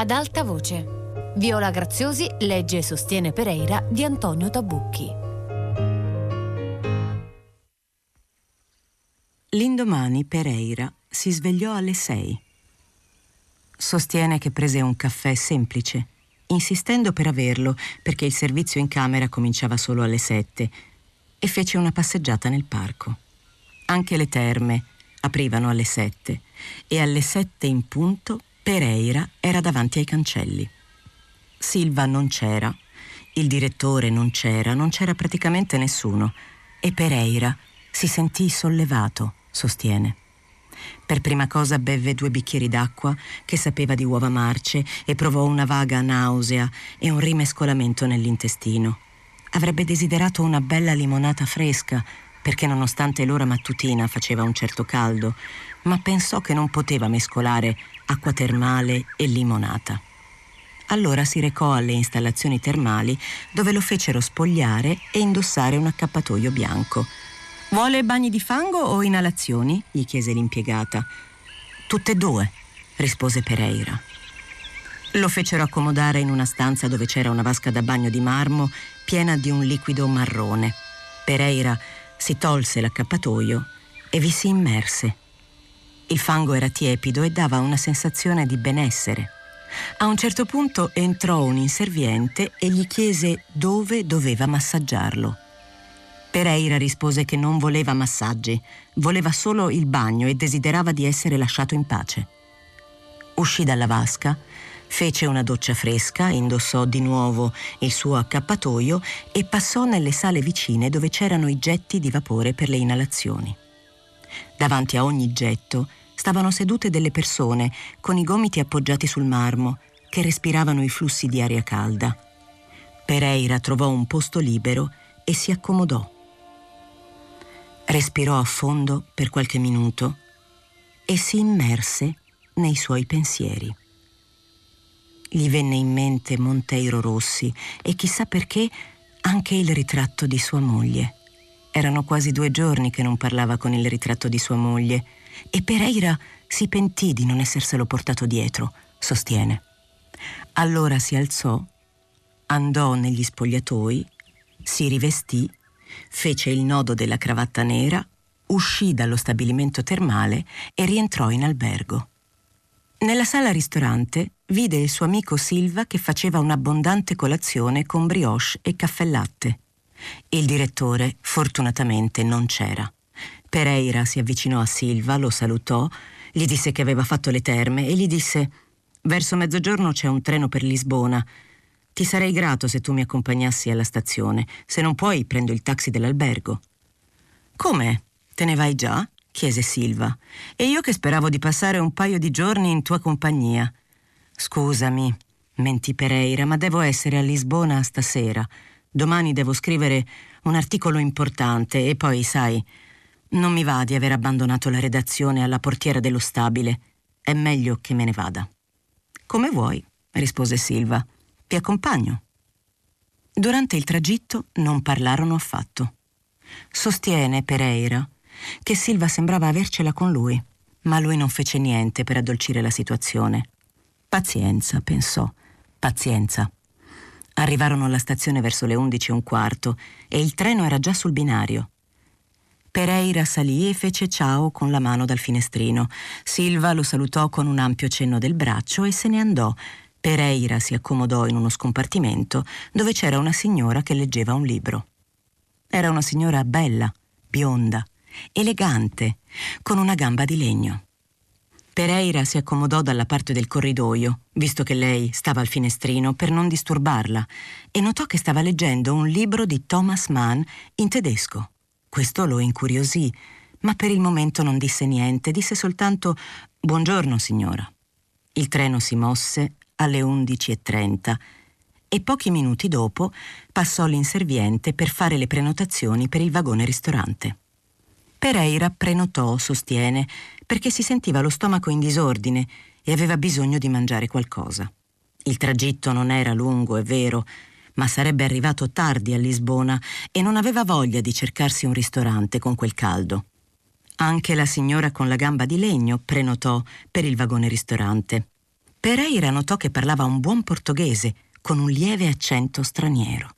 ad alta voce. Viola Graziosi legge e sostiene Pereira di Antonio Tabucchi. L'indomani Pereira si svegliò alle sei. Sostiene che prese un caffè semplice, insistendo per averlo perché il servizio in camera cominciava solo alle sette, e fece una passeggiata nel parco. Anche le terme aprivano alle sette e alle sette in punto Pereira era davanti ai cancelli. Silva non c'era, il direttore non c'era, non c'era praticamente nessuno e Pereira si sentì sollevato, sostiene. Per prima cosa bevve due bicchieri d'acqua che sapeva di uova marce e provò una vaga nausea e un rimescolamento nell'intestino. Avrebbe desiderato una bella limonata fresca, perché nonostante l'ora mattutina faceva un certo caldo, ma pensò che non poteva mescolare acqua termale e limonata. Allora si recò alle installazioni termali dove lo fecero spogliare e indossare un accappatoio bianco. Vuole bagni di fango o inalazioni? gli chiese l'impiegata. Tutte e due, rispose Pereira. Lo fecero accomodare in una stanza dove c'era una vasca da bagno di marmo piena di un liquido marrone. Pereira si tolse l'accappatoio e vi si immerse. Il fango era tiepido e dava una sensazione di benessere. A un certo punto entrò un inserviente e gli chiese dove doveva massaggiarlo. Pereira rispose che non voleva massaggi, voleva solo il bagno e desiderava di essere lasciato in pace. Uscì dalla vasca, fece una doccia fresca, indossò di nuovo il suo accappatoio e passò nelle sale vicine dove c'erano i getti di vapore per le inalazioni. Davanti a ogni getto stavano sedute delle persone con i gomiti appoggiati sul marmo che respiravano i flussi di aria calda. Pereira trovò un posto libero e si accomodò. Respirò a fondo per qualche minuto e si immerse nei suoi pensieri. Gli venne in mente Monteiro Rossi e chissà perché anche il ritratto di sua moglie. Erano quasi due giorni che non parlava con il ritratto di sua moglie e Pereira si pentì di non esserselo portato dietro, sostiene. Allora si alzò, andò negli spogliatoi, si rivestì, fece il nodo della cravatta nera, uscì dallo stabilimento termale e rientrò in albergo. Nella sala ristorante vide il suo amico Silva che faceva un'abbondante colazione con brioche e caffè latte. Il direttore, fortunatamente, non c'era. Pereira si avvicinò a Silva, lo salutò, gli disse che aveva fatto le terme e gli disse Verso mezzogiorno c'è un treno per Lisbona. Ti sarei grato se tu mi accompagnassi alla stazione. Se non puoi, prendo il taxi dell'albergo. Come? Te ne vai già? Chiese Silva. E io che speravo di passare un paio di giorni in tua compagnia. Scusami, mentì Pereira, ma devo essere a Lisbona stasera. Domani devo scrivere un articolo importante e poi, sai, non mi va di aver abbandonato la redazione alla portiera dello stabile. È meglio che me ne vada. Come vuoi, rispose Silva. Ti accompagno. Durante il tragitto non parlarono affatto. Sostiene Pereira che Silva sembrava avercela con lui, ma lui non fece niente per addolcire la situazione. Pazienza, pensò, pazienza. Arrivarono alla stazione verso le undici e un quarto e il treno era già sul binario. Pereira salì e fece ciao con la mano dal finestrino. Silva lo salutò con un ampio cenno del braccio e se ne andò. Pereira si accomodò in uno scompartimento dove c'era una signora che leggeva un libro. Era una signora bella, bionda, elegante, con una gamba di legno. Pereira si accomodò dalla parte del corridoio, visto che lei stava al finestrino, per non disturbarla, e notò che stava leggendo un libro di Thomas Mann in tedesco. Questo lo incuriosì, ma per il momento non disse niente, disse soltanto Buongiorno, signora. Il treno si mosse alle 11.30 e pochi minuti dopo passò l'inserviente per fare le prenotazioni per il vagone ristorante. Pereira prenotò, sostiene, perché si sentiva lo stomaco in disordine e aveva bisogno di mangiare qualcosa. Il tragitto non era lungo, è vero, ma sarebbe arrivato tardi a Lisbona e non aveva voglia di cercarsi un ristorante con quel caldo. Anche la signora con la gamba di legno prenotò per il vagone ristorante. Pereira notò che parlava un buon portoghese con un lieve accento straniero.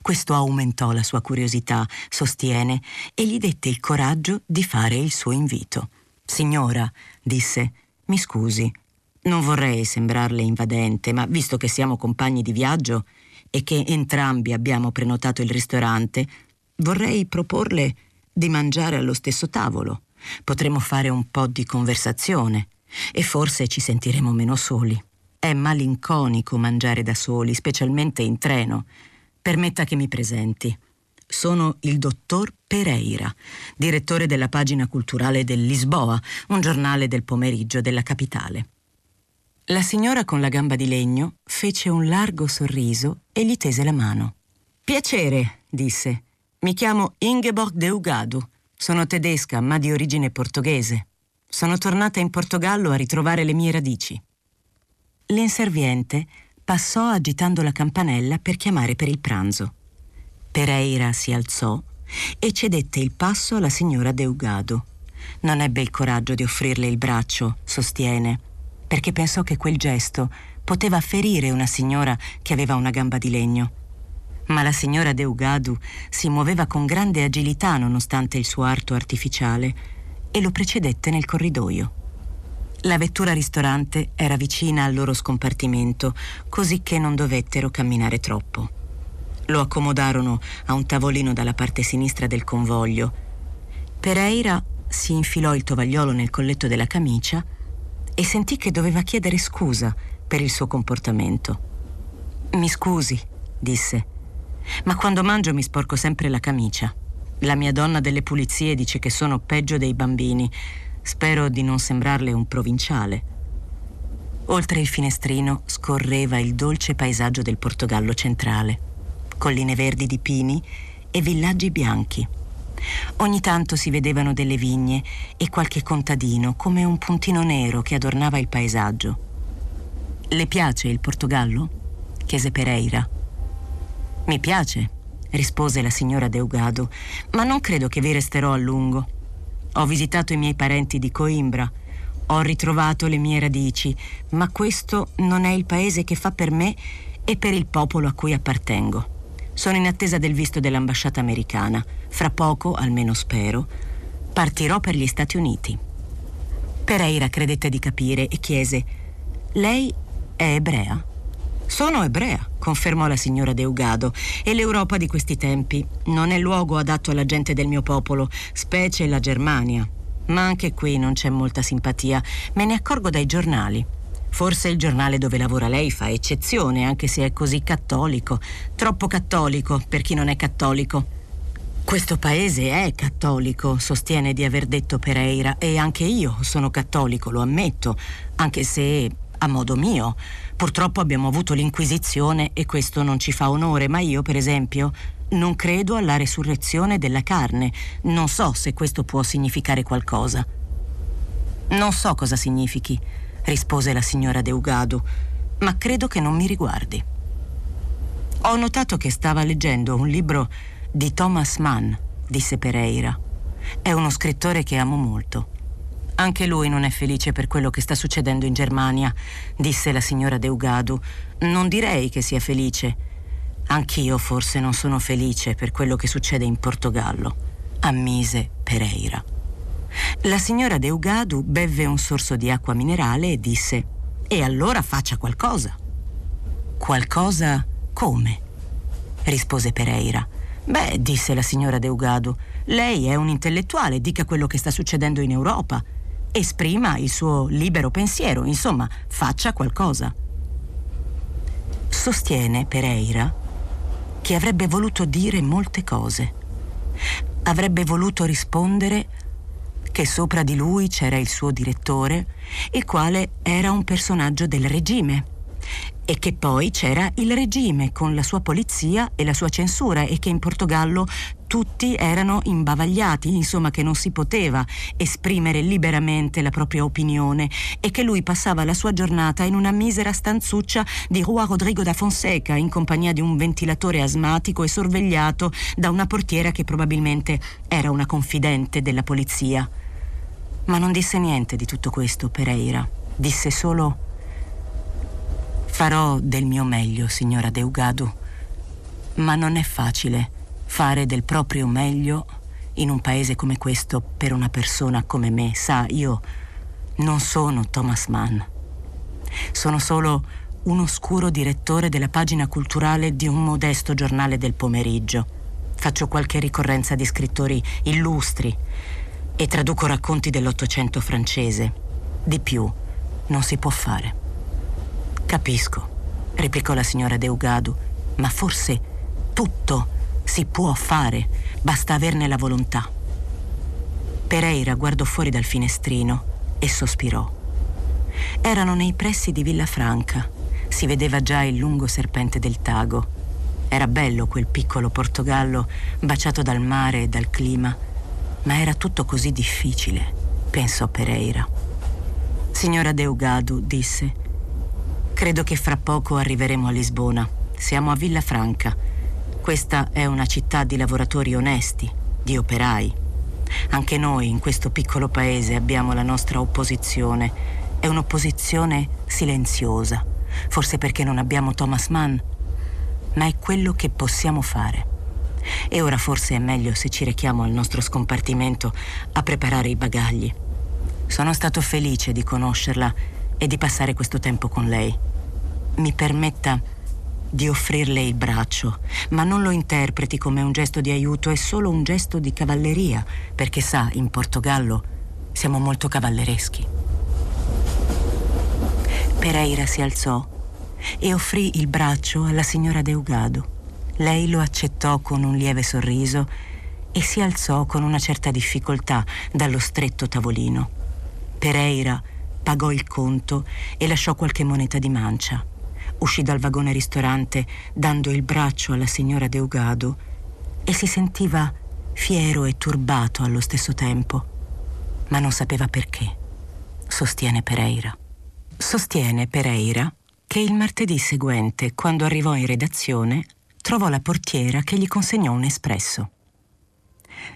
Questo aumentò la sua curiosità, sostiene, e gli dette il coraggio di fare il suo invito. Signora, disse, mi scusi, non vorrei sembrarle invadente, ma visto che siamo compagni di viaggio e che entrambi abbiamo prenotato il ristorante, vorrei proporle di mangiare allo stesso tavolo. Potremmo fare un po' di conversazione e forse ci sentiremo meno soli. È malinconico mangiare da soli, specialmente in treno. Permetta che mi presenti. Sono il dottor Pereira, direttore della pagina culturale del Lisboa, un giornale del pomeriggio della capitale. La signora con la gamba di legno fece un largo sorriso e gli tese la mano. Piacere, disse. Mi chiamo Ingeborg de Ugadu. Sono tedesca, ma di origine portoghese. Sono tornata in Portogallo a ritrovare le mie radici. L'inserviente passò agitando la campanella per chiamare per il pranzo. Pereira si alzò e cedette il passo alla signora Deugado. Non ebbe il coraggio di offrirle il braccio, sostiene, perché pensò che quel gesto poteva ferire una signora che aveva una gamba di legno. Ma la signora Deugadu si muoveva con grande agilità nonostante il suo arto artificiale e lo precedette nel corridoio. La vettura ristorante era vicina al loro scompartimento, così che non dovettero camminare troppo. Lo accomodarono a un tavolino dalla parte sinistra del convoglio. Pereira si infilò il tovagliolo nel colletto della camicia e sentì che doveva chiedere scusa per il suo comportamento. Mi scusi, disse, ma quando mangio mi sporco sempre la camicia. La mia donna delle pulizie dice che sono peggio dei bambini Spero di non sembrarle un provinciale. Oltre il finestrino scorreva il dolce paesaggio del Portogallo centrale, colline verdi di pini e villaggi bianchi. Ogni tanto si vedevano delle vigne e qualche contadino come un puntino nero che adornava il paesaggio. Le piace il Portogallo? chiese Pereira. Mi piace, rispose la signora Deugado, ma non credo che vi resterò a lungo. Ho visitato i miei parenti di Coimbra, ho ritrovato le mie radici, ma questo non è il paese che fa per me e per il popolo a cui appartengo. Sono in attesa del visto dell'ambasciata americana. Fra poco, almeno spero, partirò per gli Stati Uniti. Pereira credette di capire e chiese: Lei è ebrea? Sono ebrea, confermò la signora Deugado, e l'Europa di questi tempi non è luogo adatto alla gente del mio popolo, specie la Germania. Ma anche qui non c'è molta simpatia, me ne accorgo dai giornali. Forse il giornale dove lavora lei fa eccezione, anche se è così cattolico. Troppo cattolico per chi non è cattolico. Questo paese è cattolico, sostiene di aver detto Pereira, e anche io sono cattolico, lo ammetto, anche se a modo mio. Purtroppo abbiamo avuto l'Inquisizione e questo non ci fa onore, ma io, per esempio, non credo alla resurrezione della carne. Non so se questo può significare qualcosa. Non so cosa significhi, rispose la signora Deugado, ma credo che non mi riguardi. Ho notato che stava leggendo un libro di Thomas Mann, disse Pereira. È uno scrittore che amo molto. Anche lui non è felice per quello che sta succedendo in Germania, disse la signora Deugadu. Non direi che sia felice. Anch'io forse non sono felice per quello che succede in Portogallo, ammise Pereira. La signora Deugadu bevve un sorso di acqua minerale e disse: E allora faccia qualcosa. Qualcosa come? rispose Pereira. Beh, disse la signora Deugadu, lei è un intellettuale, dica quello che sta succedendo in Europa esprima il suo libero pensiero, insomma, faccia qualcosa. Sostiene Pereira che avrebbe voluto dire molte cose. Avrebbe voluto rispondere che sopra di lui c'era il suo direttore, il quale era un personaggio del regime e che poi c'era il regime con la sua polizia e la sua censura e che in Portogallo tutti erano imbavagliati, insomma che non si poteva esprimere liberamente la propria opinione e che lui passava la sua giornata in una misera stanzuccia di Rua Rodrigo da Fonseca in compagnia di un ventilatore asmatico e sorvegliato da una portiera che probabilmente era una confidente della polizia. Ma non disse niente di tutto questo, Pereira. Disse solo Farò del mio meglio, signora Deugadu, ma non è facile fare del proprio meglio in un paese come questo per una persona come me. Sa, io non sono Thomas Mann. Sono solo un oscuro direttore della pagina culturale di un modesto giornale del pomeriggio. Faccio qualche ricorrenza di scrittori illustri e traduco racconti dell'Ottocento francese. Di più non si può fare. Capisco, replicò la signora Deugadu, ma forse tutto si può fare, basta averne la volontà. Pereira guardò fuori dal finestrino e sospirò. Erano nei pressi di Villafranca. Si vedeva già il lungo serpente del Tago. Era bello quel piccolo Portogallo baciato dal mare e dal clima, ma era tutto così difficile, pensò Pereira. Signora Deugadu, disse, credo che fra poco arriveremo a Lisbona. Siamo a Villafranca. Questa è una città di lavoratori onesti, di operai. Anche noi in questo piccolo paese abbiamo la nostra opposizione. È un'opposizione silenziosa, forse perché non abbiamo Thomas Mann, ma è quello che possiamo fare. E ora forse è meglio se ci rechiamo al nostro scompartimento a preparare i bagagli. Sono stato felice di conoscerla e di passare questo tempo con lei. Mi permetta di offrirle il braccio, ma non lo interpreti come un gesto di aiuto, è solo un gesto di cavalleria, perché sa, in Portogallo siamo molto cavallereschi. Pereira si alzò e offrì il braccio alla signora Deugado. Lei lo accettò con un lieve sorriso e si alzò con una certa difficoltà dallo stretto tavolino. Pereira pagò il conto e lasciò qualche moneta di mancia uscì dal vagone ristorante dando il braccio alla signora Deugado e si sentiva fiero e turbato allo stesso tempo, ma non sapeva perché. Sostiene Pereira. Sostiene Pereira che il martedì seguente, quando arrivò in redazione, trovò la portiera che gli consegnò un espresso.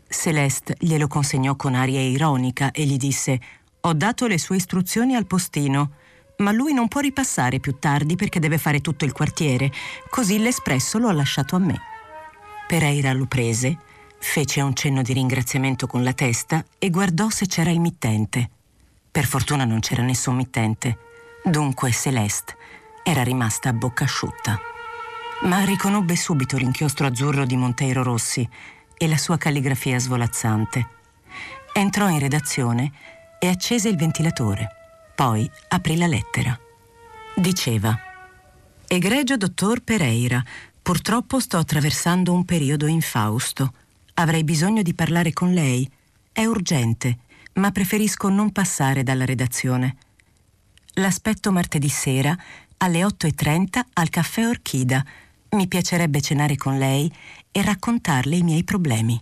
Celeste glielo consegnò con aria ironica e gli disse Ho dato le sue istruzioni al postino ma lui non può ripassare più tardi perché deve fare tutto il quartiere, così l'espresso lo ha lasciato a me. Pereira lo prese, fece un cenno di ringraziamento con la testa e guardò se c'era il mittente. Per fortuna non c'era nessun mittente, dunque Celeste era rimasta a bocca asciutta. Ma riconobbe subito l'inchiostro azzurro di Monteiro Rossi e la sua calligrafia svolazzante. Entrò in redazione e accese il ventilatore. Poi aprì la lettera. Diceva: Egregio dottor Pereira, purtroppo sto attraversando un periodo infausto. Avrei bisogno di parlare con lei. È urgente, ma preferisco non passare dalla redazione. L'aspetto martedì sera alle 8.30 al caffè Orchida. Mi piacerebbe cenare con lei e raccontarle i miei problemi.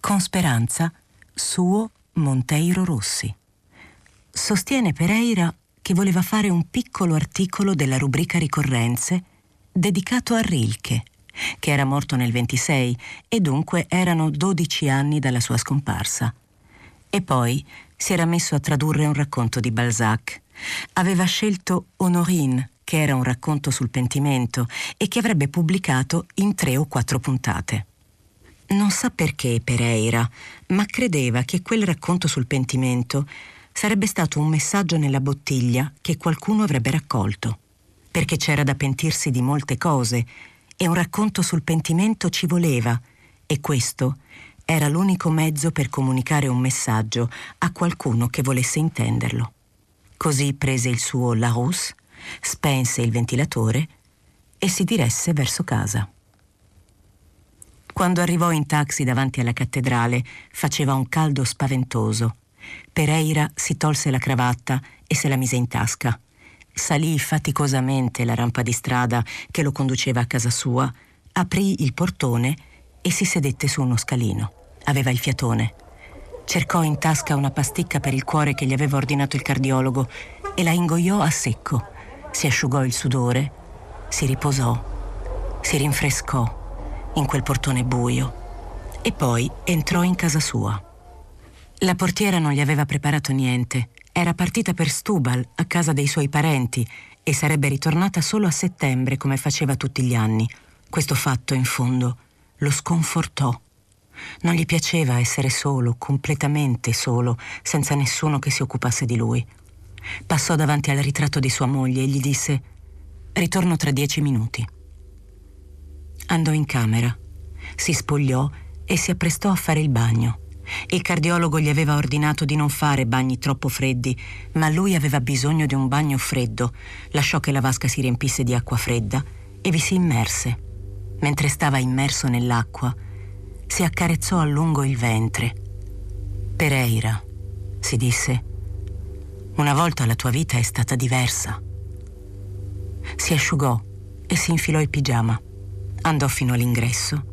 Con speranza, suo Monteiro Rossi. Sostiene Pereira che voleva fare un piccolo articolo della rubrica ricorrenze dedicato a Rilke, che era morto nel 26 e dunque erano 12 anni dalla sua scomparsa. E poi si era messo a tradurre un racconto di Balzac. Aveva scelto Honorine, che era un racconto sul pentimento e che avrebbe pubblicato in tre o quattro puntate. Non sa perché Pereira, ma credeva che quel racconto sul pentimento sarebbe stato un messaggio nella bottiglia che qualcuno avrebbe raccolto, perché c'era da pentirsi di molte cose e un racconto sul pentimento ci voleva e questo era l'unico mezzo per comunicare un messaggio a qualcuno che volesse intenderlo. Così prese il suo Larousse, spense il ventilatore e si diresse verso casa. Quando arrivò in taxi davanti alla cattedrale faceva un caldo spaventoso Pereira si tolse la cravatta e se la mise in tasca. Salì faticosamente la rampa di strada che lo conduceva a casa sua, aprì il portone e si sedette su uno scalino. Aveva il fiatone. Cercò in tasca una pasticca per il cuore che gli aveva ordinato il cardiologo e la ingoiò a secco. Si asciugò il sudore, si riposò, si rinfrescò in quel portone buio e poi entrò in casa sua. La portiera non gli aveva preparato niente, Era partita per Stubal, a casa dei suoi parenti, e sarebbe ritornata solo a settembre come faceva tutti gli anni. Questo fatto, in fondo, lo sconfortò. Non gli piaceva essere solo, completamente solo, senza nessuno che si occupasse di lui. Passò davanti al ritratto di sua moglie e gli disse Ritorno tra dieci minuti. Andò in camera, si spogliò e si apprestò a fare il bagno. Il cardiologo gli aveva ordinato di non fare bagni troppo freddi, ma lui aveva bisogno di un bagno freddo. Lasciò che la vasca si riempisse di acqua fredda e vi si immerse. Mentre stava immerso nell'acqua, si accarezzò a lungo il ventre. Pereira, si disse, una volta la tua vita è stata diversa. Si asciugò e si infilò il pigiama. Andò fino all'ingresso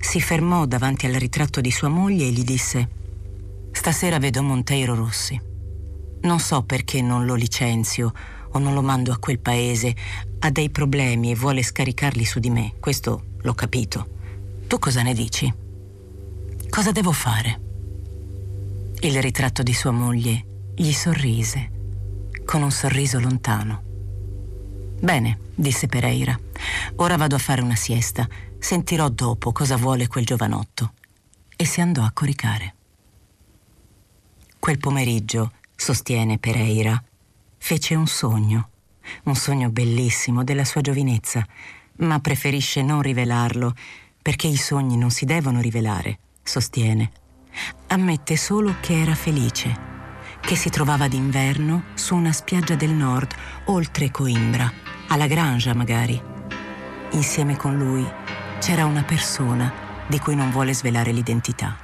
si fermò davanti al ritratto di sua moglie e gli disse Stasera vedo Monteiro Rossi. Non so perché non lo licenzio o non lo mando a quel paese. Ha dei problemi e vuole scaricarli su di me. Questo l'ho capito. Tu cosa ne dici? Cosa devo fare? Il ritratto di sua moglie gli sorrise, con un sorriso lontano. Bene, disse Pereira. Ora vado a fare una siesta. Sentirò dopo cosa vuole quel giovanotto. E si andò a coricare. Quel pomeriggio, sostiene Pereira, fece un sogno, un sogno bellissimo della sua giovinezza, ma preferisce non rivelarlo perché i sogni non si devono rivelare, sostiene. Ammette solo che era felice, che si trovava d'inverno su una spiaggia del nord, oltre Coimbra, alla Grangia magari. Insieme con lui c'era una persona di cui non vuole svelare l'identità.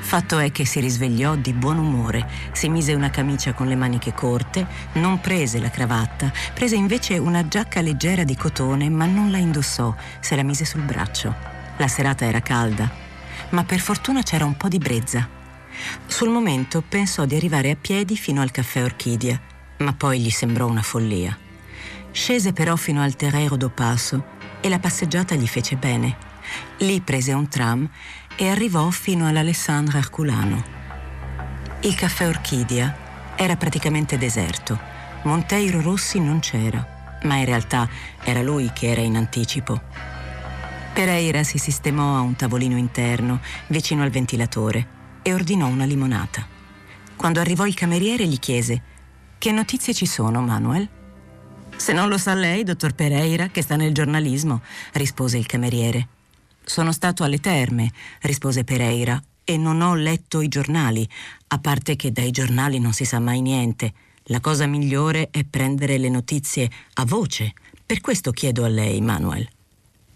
Fatto è che si risvegliò di buon umore, si mise una camicia con le maniche corte, non prese la cravatta, prese invece una giacca leggera di cotone, ma non la indossò, se la mise sul braccio. La serata era calda, ma per fortuna c'era un po' di brezza. Sul momento pensò di arrivare a piedi fino al caffè Orchidia, ma poi gli sembrò una follia. Scese però fino al Terrero do Passo e la passeggiata gli fece bene. Lì prese un tram e arrivò fino all'Alessandra Herculano. Il caffè Orchidia era praticamente deserto. Monteiro Rossi non c'era, ma in realtà era lui che era in anticipo. Pereira si sistemò a un tavolino interno, vicino al ventilatore, e ordinò una limonata. Quando arrivò il cameriere gli chiese Che notizie ci sono, Manuel? Se non lo sa lei, dottor Pereira, che sta nel giornalismo, rispose il cameriere. Sono stato alle terme, rispose Pereira, e non ho letto i giornali, a parte che dai giornali non si sa mai niente. La cosa migliore è prendere le notizie a voce. Per questo chiedo a lei, Manuel.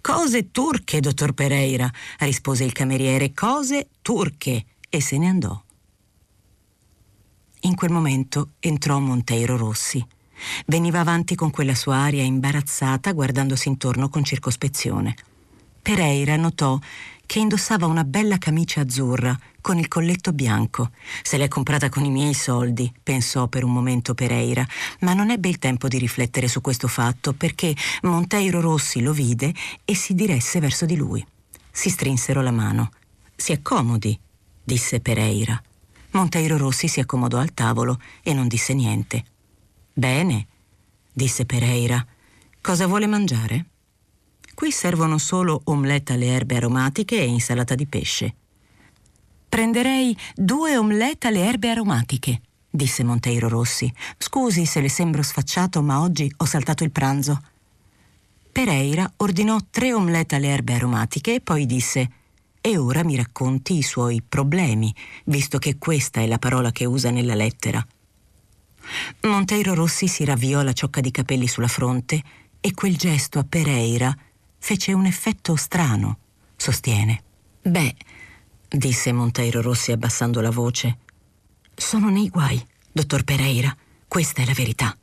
Cose turche, dottor Pereira, rispose il cameriere, cose turche, e se ne andò. In quel momento entrò Monteiro Rossi. Veniva avanti con quella sua aria imbarazzata, guardandosi intorno con circospezione. Pereira notò che indossava una bella camicia azzurra con il colletto bianco. Se l'è comprata con i miei soldi, pensò per un momento Pereira, ma non ebbe il tempo di riflettere su questo fatto perché Monteiro Rossi lo vide e si diresse verso di lui. Si strinsero la mano. Si accomodi, disse Pereira. Monteiro Rossi si accomodò al tavolo e non disse niente. Bene, disse Pereira. Cosa vuole mangiare? Qui servono solo omelette alle erbe aromatiche e insalata di pesce. Prenderei due omelette alle erbe aromatiche, disse Monteiro Rossi. Scusi se le sembro sfacciato, ma oggi ho saltato il pranzo. Pereira ordinò tre omelette alle erbe aromatiche e poi disse E ora mi racconti i suoi problemi, visto che questa è la parola che usa nella lettera. Monteiro Rossi si ravviò la ciocca di capelli sulla fronte e quel gesto a Pereira fece un effetto strano, sostiene. Beh, disse Monteiro Rossi abbassando la voce, sono nei guai, dottor Pereira, questa è la verità.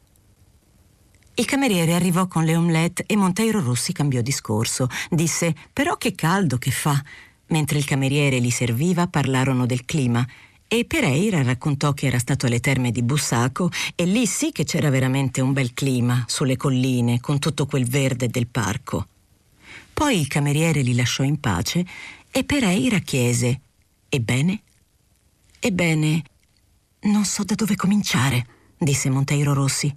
Il cameriere arrivò con le omelette e Monteiro Rossi cambiò discorso. Disse: Però che caldo che fa. Mentre il cameriere li serviva, parlarono del clima e Pereira raccontò che era stato alle terme di Bussaco e lì sì che c'era veramente un bel clima, sulle colline, con tutto quel verde del parco. Poi il cameriere li lasciò in pace e Pereira chiese: Ebbene? Ebbene, Non so da dove cominciare, disse Monteiro Rossi.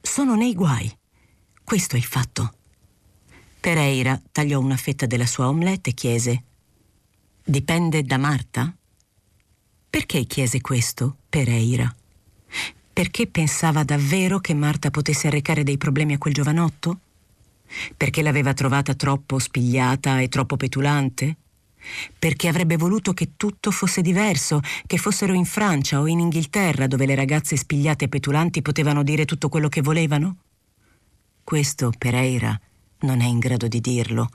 Sono nei guai. Questo è il fatto. Pereira tagliò una fetta della sua omelette e chiese: Dipende da Marta? Perché chiese questo, Pereira? Perché pensava davvero che Marta potesse arrecare dei problemi a quel giovanotto? Perché l'aveva trovata troppo spigliata e troppo petulante? Perché avrebbe voluto che tutto fosse diverso, che fossero in Francia o in Inghilterra dove le ragazze spigliate e petulanti potevano dire tutto quello che volevano? Questo Pereira non è in grado di dirlo,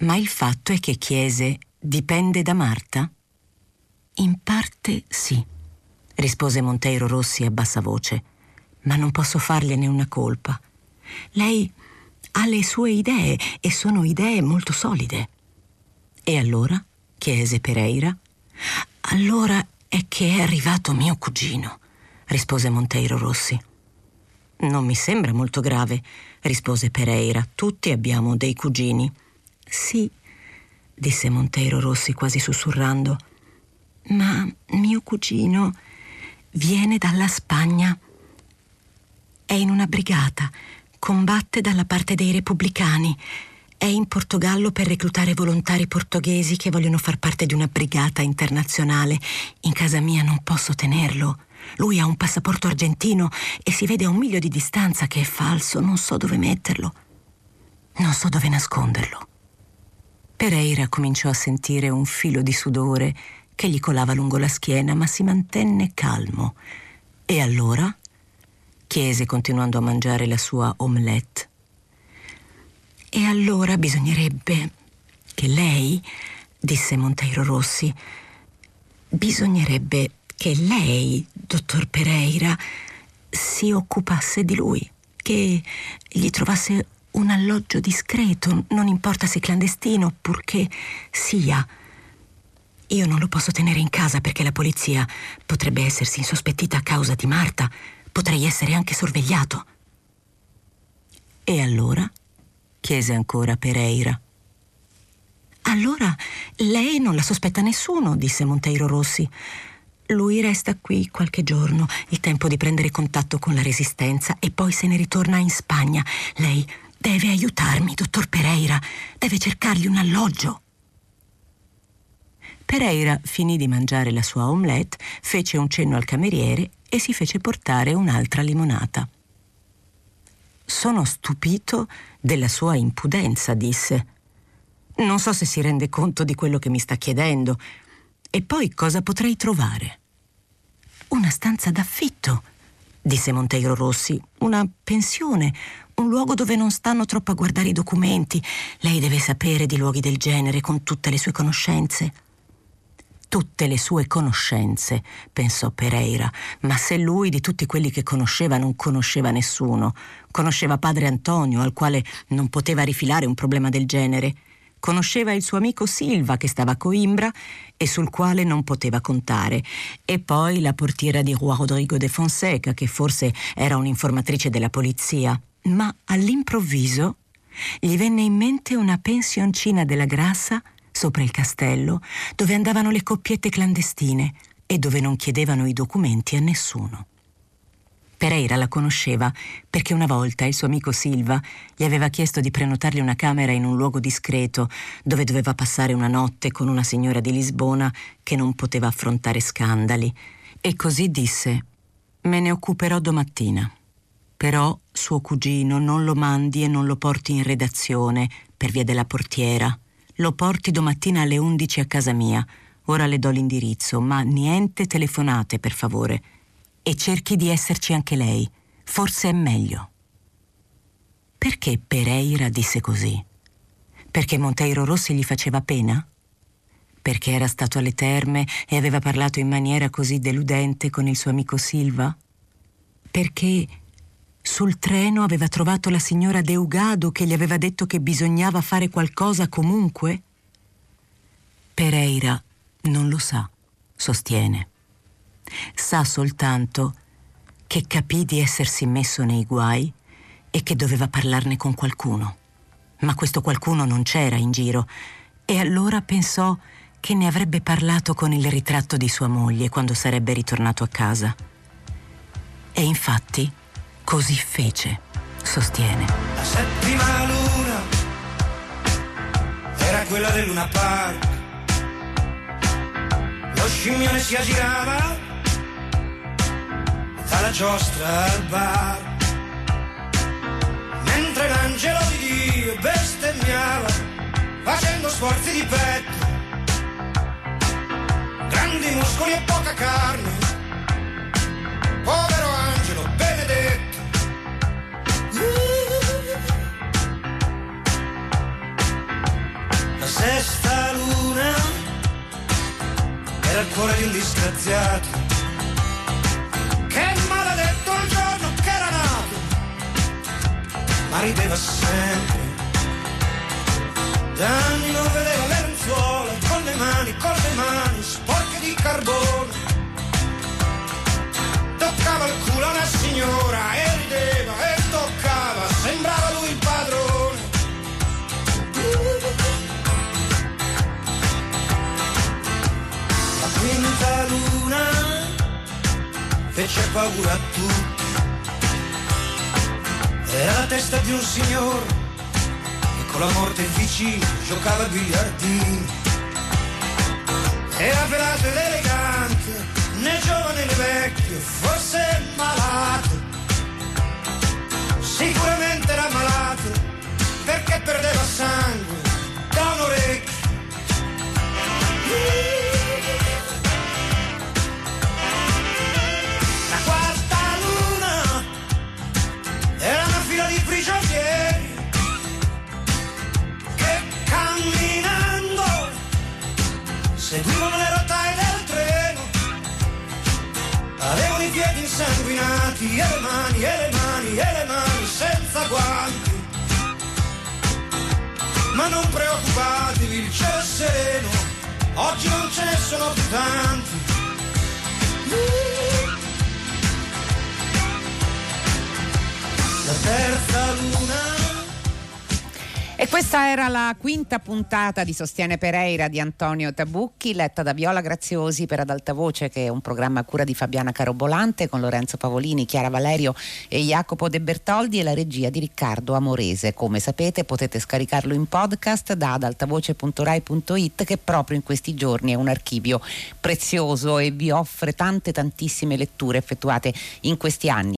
ma il fatto è che chiese dipende da Marta? In parte sì, rispose Monteiro Rossi a bassa voce, ma non posso fargliene una colpa. Lei ha le sue idee e sono idee molto solide. E allora? chiese Pereira. Allora è che è arrivato mio cugino, rispose Monteiro Rossi. Non mi sembra molto grave, rispose Pereira. Tutti abbiamo dei cugini. Sì, disse Monteiro Rossi quasi sussurrando. Ma mio cugino viene dalla Spagna. È in una brigata combatte dalla parte dei repubblicani. È in Portogallo per reclutare volontari portoghesi che vogliono far parte di una brigata internazionale. In casa mia non posso tenerlo. Lui ha un passaporto argentino e si vede a un miglio di distanza che è falso. Non so dove metterlo. Non so dove nasconderlo. Pereira cominciò a sentire un filo di sudore che gli colava lungo la schiena, ma si mantenne calmo. E allora chiese continuando a mangiare la sua omelette. E allora bisognerebbe che lei, disse Monteiro Rossi, bisognerebbe che lei, dottor Pereira, si occupasse di lui, che gli trovasse un alloggio discreto, non importa se clandestino, purché sia. Io non lo posso tenere in casa perché la polizia potrebbe essersi insospettita a causa di Marta, Potrei essere anche sorvegliato. E allora? chiese ancora Pereira. Allora lei non la sospetta nessuno, disse Monteiro Rossi. Lui resta qui qualche giorno, il tempo di prendere contatto con la resistenza e poi se ne ritorna in Spagna. Lei deve aiutarmi, dottor Pereira. Deve cercargli un alloggio. Pereira finì di mangiare la sua omelette, fece un cenno al cameriere e si fece portare un'altra limonata. Sono stupito della sua impudenza, disse. Non so se si rende conto di quello che mi sta chiedendo. E poi cosa potrei trovare? Una stanza d'affitto, disse Monteiro Rossi, una pensione, un luogo dove non stanno troppo a guardare i documenti. Lei deve sapere di luoghi del genere con tutte le sue conoscenze tutte le sue conoscenze, pensò Pereira, ma se lui di tutti quelli che conosceva non conosceva nessuno, conosceva padre Antonio, al quale non poteva rifilare un problema del genere, conosceva il suo amico Silva che stava a Coimbra e sul quale non poteva contare, e poi la portiera di Juan Rodrigo de Fonseca, che forse era un'informatrice della polizia. Ma all'improvviso gli venne in mente una pensioncina della Grassa sopra il castello, dove andavano le coppiette clandestine e dove non chiedevano i documenti a nessuno. Pereira la conosceva perché una volta il suo amico Silva gli aveva chiesto di prenotargli una camera in un luogo discreto dove doveva passare una notte con una signora di Lisbona che non poteva affrontare scandali. E così disse: Me ne occuperò domattina. Però suo cugino non lo mandi e non lo porti in redazione per via della portiera. Lo porti domattina alle 11 a casa mia. Ora le do l'indirizzo, ma niente telefonate, per favore. E cerchi di esserci anche lei. Forse è meglio. Perché Pereira disse così? Perché Monteiro Rossi gli faceva pena? Perché era stato alle terme e aveva parlato in maniera così deludente con il suo amico Silva? Perché sul treno aveva trovato la signora Deugado che gli aveva detto che bisognava fare qualcosa comunque? Pereira non lo sa, sostiene. Sa soltanto che capì di essersi messo nei guai e che doveva parlarne con qualcuno. Ma questo qualcuno non c'era in giro e allora pensò che ne avrebbe parlato con il ritratto di sua moglie quando sarebbe ritornato a casa. E infatti così fece, sostiene. La settima luna era quella del Luna Park. Lo scimmione si aggirava dalla giostra al bar. Mentre l'angelo di Dio bestemmiava facendo sforzi di petto. Grandi muscoli e poca carne. Povero La sesta luna era il cuore di un disgraziato. Che maledetto il giorno che era nato, ma rideva sempre. Da anni non vedeva le lenzuola con le mani, con le mani sporche di carbone. Toccava il culo a una signora e rideva paura a tutti. Era la testa di un signore che con la morte vicino giocava a biliardini. Era velato ed elegante, né giovane né vecchio, forse malato. Sicuramente era malato perché perdeva sangue da un orecchio. Prigionieri che camminando seguivano le rotaie del treno. Avevano i piedi insanguinati e le mani, e le mani, e le mani senza guanti. Ma non preoccupatevi, il cielo è sereno, oggi non ce ne sono più tanti. La terza luna E questa era la quinta puntata di Sostiene Pereira di Antonio Tabucchi, letta da Viola Graziosi per Ad Alta Voce, che è un programma a cura di Fabiana Carobolante con Lorenzo Pavolini, Chiara Valerio e Jacopo De Bertoldi e la regia di Riccardo Amorese. Come sapete potete scaricarlo in podcast da adaltavoce.rai.it che proprio in questi giorni è un archivio prezioso e vi offre tante tantissime letture effettuate in questi anni.